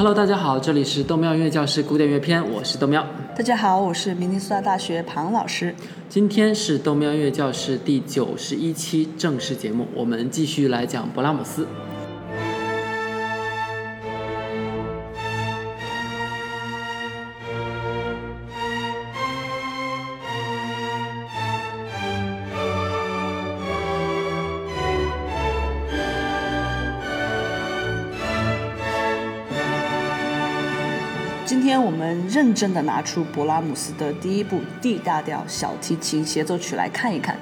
Hello，大家好，这里是豆喵音乐教室古典乐篇，我是豆喵。大家好，我是明尼苏达大学庞老师。今天是豆喵音乐教室第九十一期正式节目，我们继续来讲勃拉姆斯。今天我们认真的拿出勃拉姆斯的第一部 D 大调小提琴协奏曲来看一看。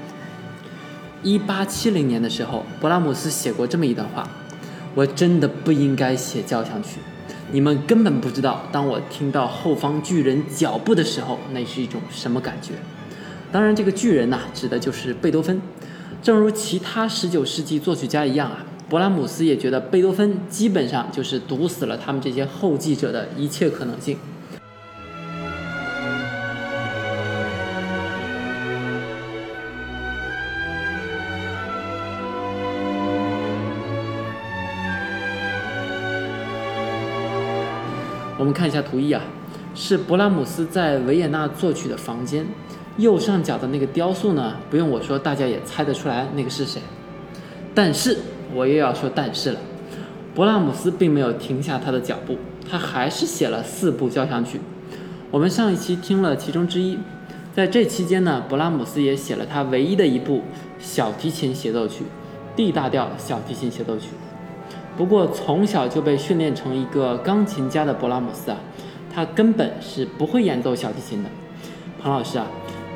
一八七零年的时候，勃拉姆斯写过这么一段话：“我真的不应该写交响曲，你们根本不知道，当我听到后方巨人脚步的时候，那是一种什么感觉。”当然，这个巨人呐，指的就是贝多芬。正如其他十九世纪作曲家一样啊。勃拉姆斯也觉得贝多芬基本上就是堵死了他们这些后继者的一切可能性。我们看一下图一啊，是勃拉姆斯在维也纳作曲的房间，右上角的那个雕塑呢，不用我说，大家也猜得出来那个是谁。但是。我又要说但是了，勃拉姆斯并没有停下他的脚步，他还是写了四部交响曲。我们上一期听了其中之一，在这期间呢，勃拉姆斯也写了他唯一的一部小提琴协奏曲，D 大调小提琴协奏曲。不过从小就被训练成一个钢琴家的勃拉姆斯啊，他根本是不会演奏小提琴的。彭老师啊。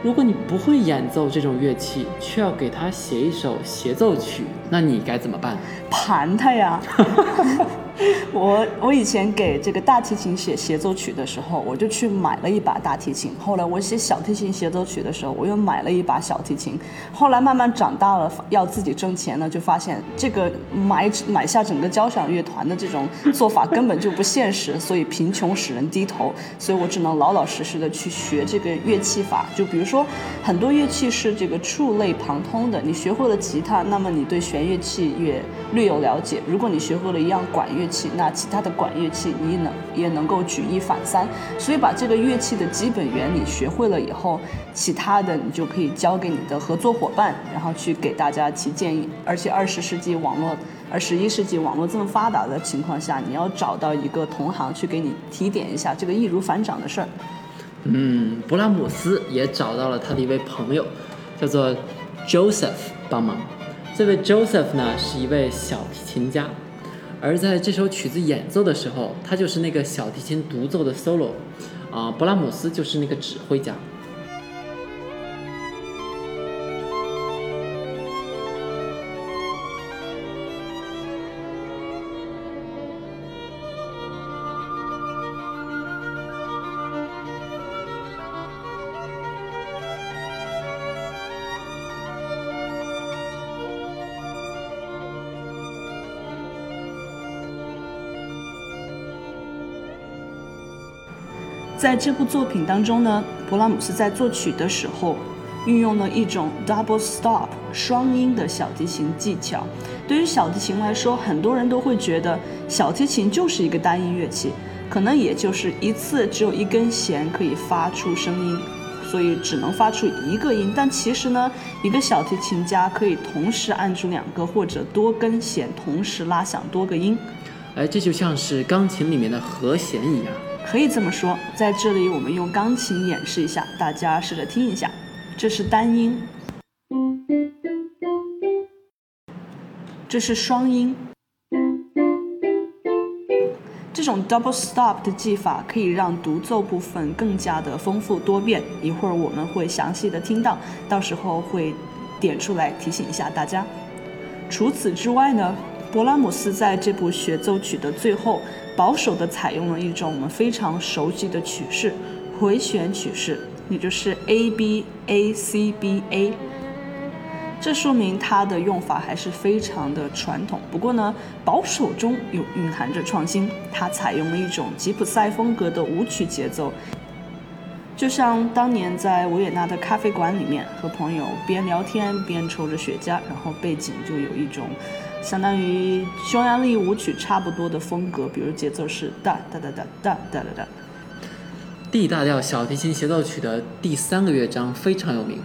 如果你不会演奏这种乐器，却要给他写一首协奏曲，那你该怎么办？盘他呀！我我以前给这个大提琴写协奏曲的时候，我就去买了一把大提琴。后来我写小提琴协奏曲的时候，我又买了一把小提琴。后来慢慢长大了，要自己挣钱了，就发现这个买买下整个交响乐团的这种做法根本就不现实。所以贫穷使人低头，所以我只能老老实实的去学这个乐器法。就比如说，很多乐器是这个触类旁通的。你学会了吉他，那么你对弦乐器也略有了解。如果你学会了一样管乐，器，那其他的管乐器你能也能够举一反三，所以把这个乐器的基本原理学会了以后，其他的你就可以交给你的合作伙伴，然后去给大家提建议。而且二十世纪网络，二十一世纪网络这么发达的情况下，你要找到一个同行去给你提点一下这个易如反掌的事儿。嗯，勃拉姆斯也找到了他的一位朋友，叫做 Joseph 帮忙。这位 Joseph 呢是一位小提琴家。而在这首曲子演奏的时候，他就是那个小提琴独奏的 solo，啊，勃拉姆斯就是那个指挥家。在这部作品当中呢，勃拉姆斯在作曲的时候，运用了一种 double stop 双音的小提琴技巧。对于小提琴来说，很多人都会觉得小提琴就是一个单音乐器，可能也就是一次只有一根弦可以发出声音，所以只能发出一个音。但其实呢，一个小提琴家可以同时按住两个或者多根弦，同时拉响多个音。哎，这就像是钢琴里面的和弦一样。可以这么说，在这里我们用钢琴演示一下，大家试着听一下。这是单音，这是双音。这种 double stop 的技法可以让独奏部分更加的丰富多变。一会儿我们会详细的听到，到时候会点出来提醒一下大家。除此之外呢？勃拉姆斯在这部协奏曲的最后，保守的采用了一种我们非常熟悉的曲式——回旋曲式，也就是 A B A C B A。这说明它的用法还是非常的传统。不过呢，保守中有蕴含着创新，它采用了一种吉普赛风格的舞曲节奏。就像当年在维也纳的咖啡馆里面，和朋友边聊天边抽着雪茄，然后背景就有一种相当于匈牙利舞曲差不多的风格，比如节奏是哒哒哒哒哒哒哒哒。D 大调小提琴协奏曲的第三个乐章非常有名，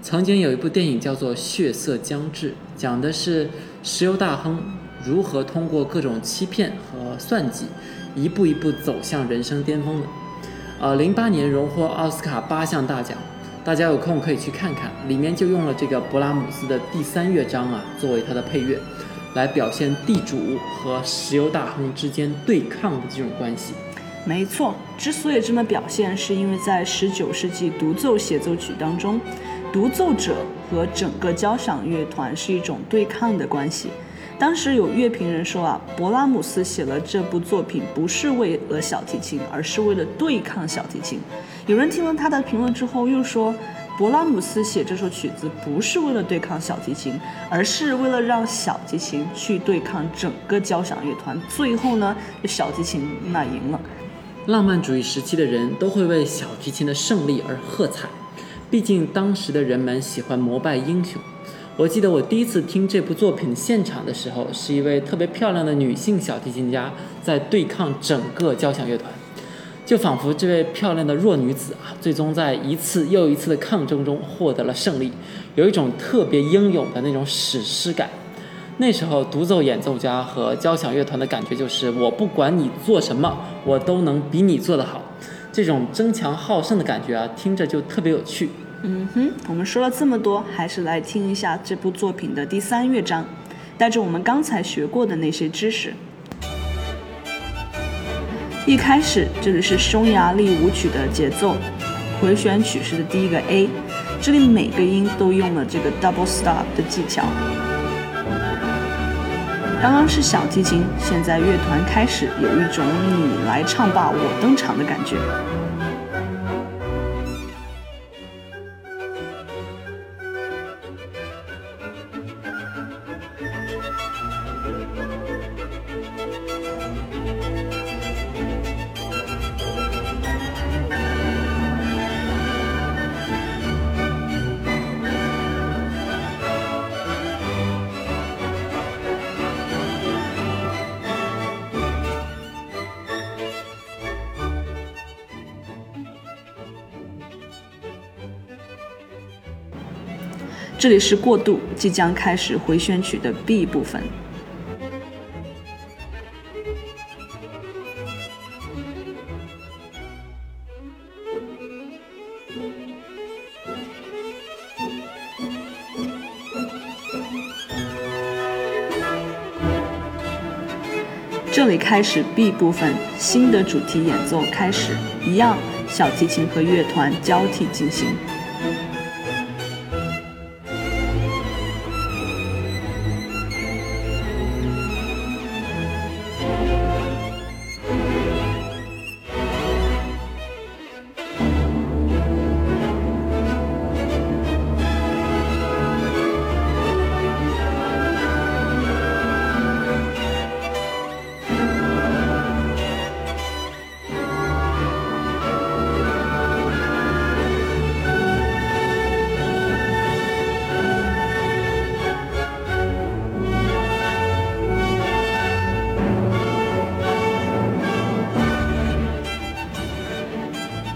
曾经有一部电影叫做《血色将至》，讲的是石油大亨如何通过各种欺骗和算计，一步一步走向人生巅峰的。呃，零八年荣获奥斯卡八项大奖，大家有空可以去看看，里面就用了这个勃拉姆斯的第三乐章啊作为它的配乐。来表现地主和石油大亨之间对抗的这种关系。没错，之所以这么表现，是因为在十九世纪独奏协奏曲当中，独奏者和整个交响乐团是一种对抗的关系。当时有乐评人说啊，勃拉姆斯写了这部作品不是为了小提琴，而是为了对抗小提琴。有人听了他的评论之后又说。勃拉姆斯写这首曲子不是为了对抗小提琴，而是为了让小提琴去对抗整个交响乐团。最后呢，小提琴那赢了。浪漫主义时期的人都会为小提琴的胜利而喝彩，毕竟当时的人们喜欢膜拜英雄。我记得我第一次听这部作品现场的时候，是一位特别漂亮的女性小提琴家在对抗整个交响乐团。就仿佛这位漂亮的弱女子啊，最终在一次又一次的抗争中获得了胜利，有一种特别英勇的那种史诗感。那时候，独奏演奏家和交响乐团的感觉就是：我不管你做什么，我都能比你做得好。这种争强好胜的感觉啊，听着就特别有趣。嗯哼，我们说了这么多，还是来听一下这部作品的第三乐章，带着我们刚才学过的那些知识。一开始，这里是匈牙利舞曲的节奏，回旋曲式的第一个 A，这里每个音都用了这个 double stop 的技巧。刚刚是小提琴，现在乐团开始有一种你来唱罢我登场的感觉。这里是过渡，即将开始回旋曲的 B 部分。这里开始 B 部分，新的主题演奏开始，一样，小提琴和乐团交替进行。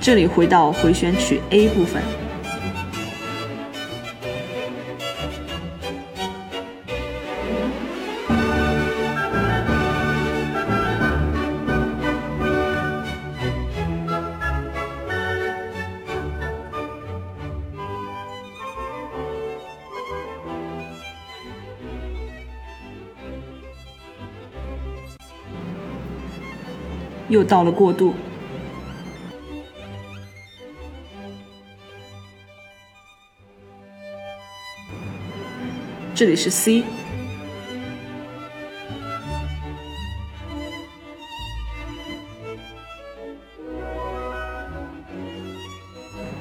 这里回到回旋曲 A 部分，又到了过渡。这里是 C，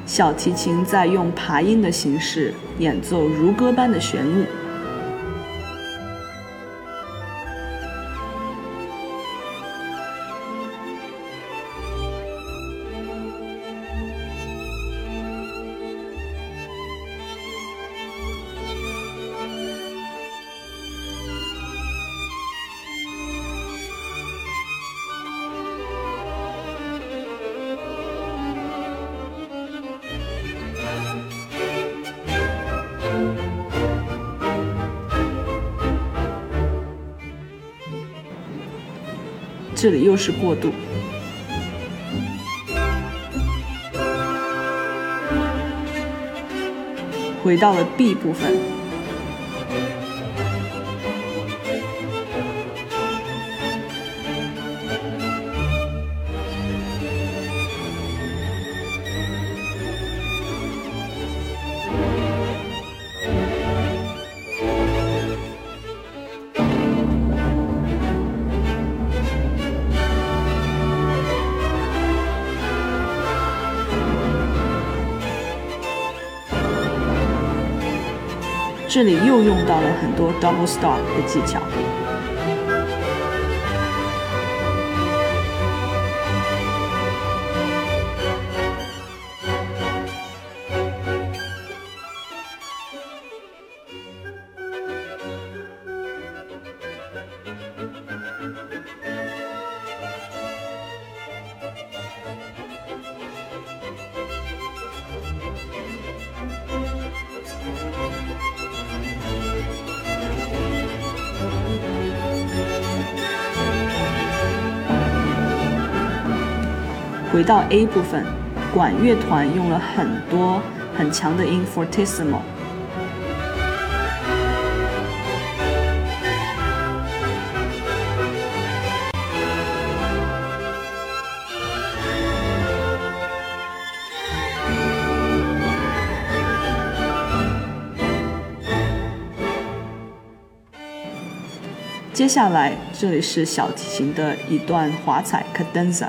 小提琴在用爬音的形式演奏如歌般的旋律。这里又是过渡。回到了 B 部分。这里又用到了很多 double stop 的技巧。回到 A 部分，管乐团用了很多很强的音 fortissimo。接下来，这里是小提琴的一段华彩 cadenza。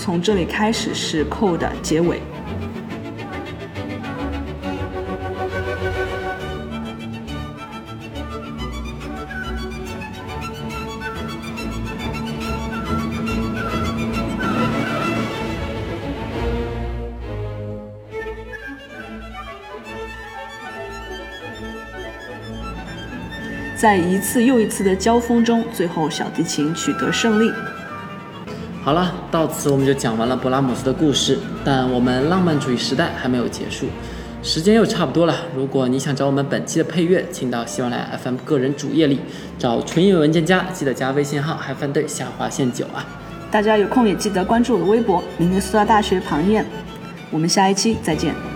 从这里开始是扣的结尾。在一次又一次的交锋中，最后小提琴取得胜利。好了，到此我们就讲完了勃拉姆斯的故事，但我们浪漫主义时代还没有结束，时间又差不多了。如果你想找我们本期的配乐，请到喜马拉雅 FM 个人主页里找纯音乐文件夹，记得加微信号嗨翻队下划线九啊。大家有空也记得关注我的微博，明尼苏达大学庞燕。我们下一期再见。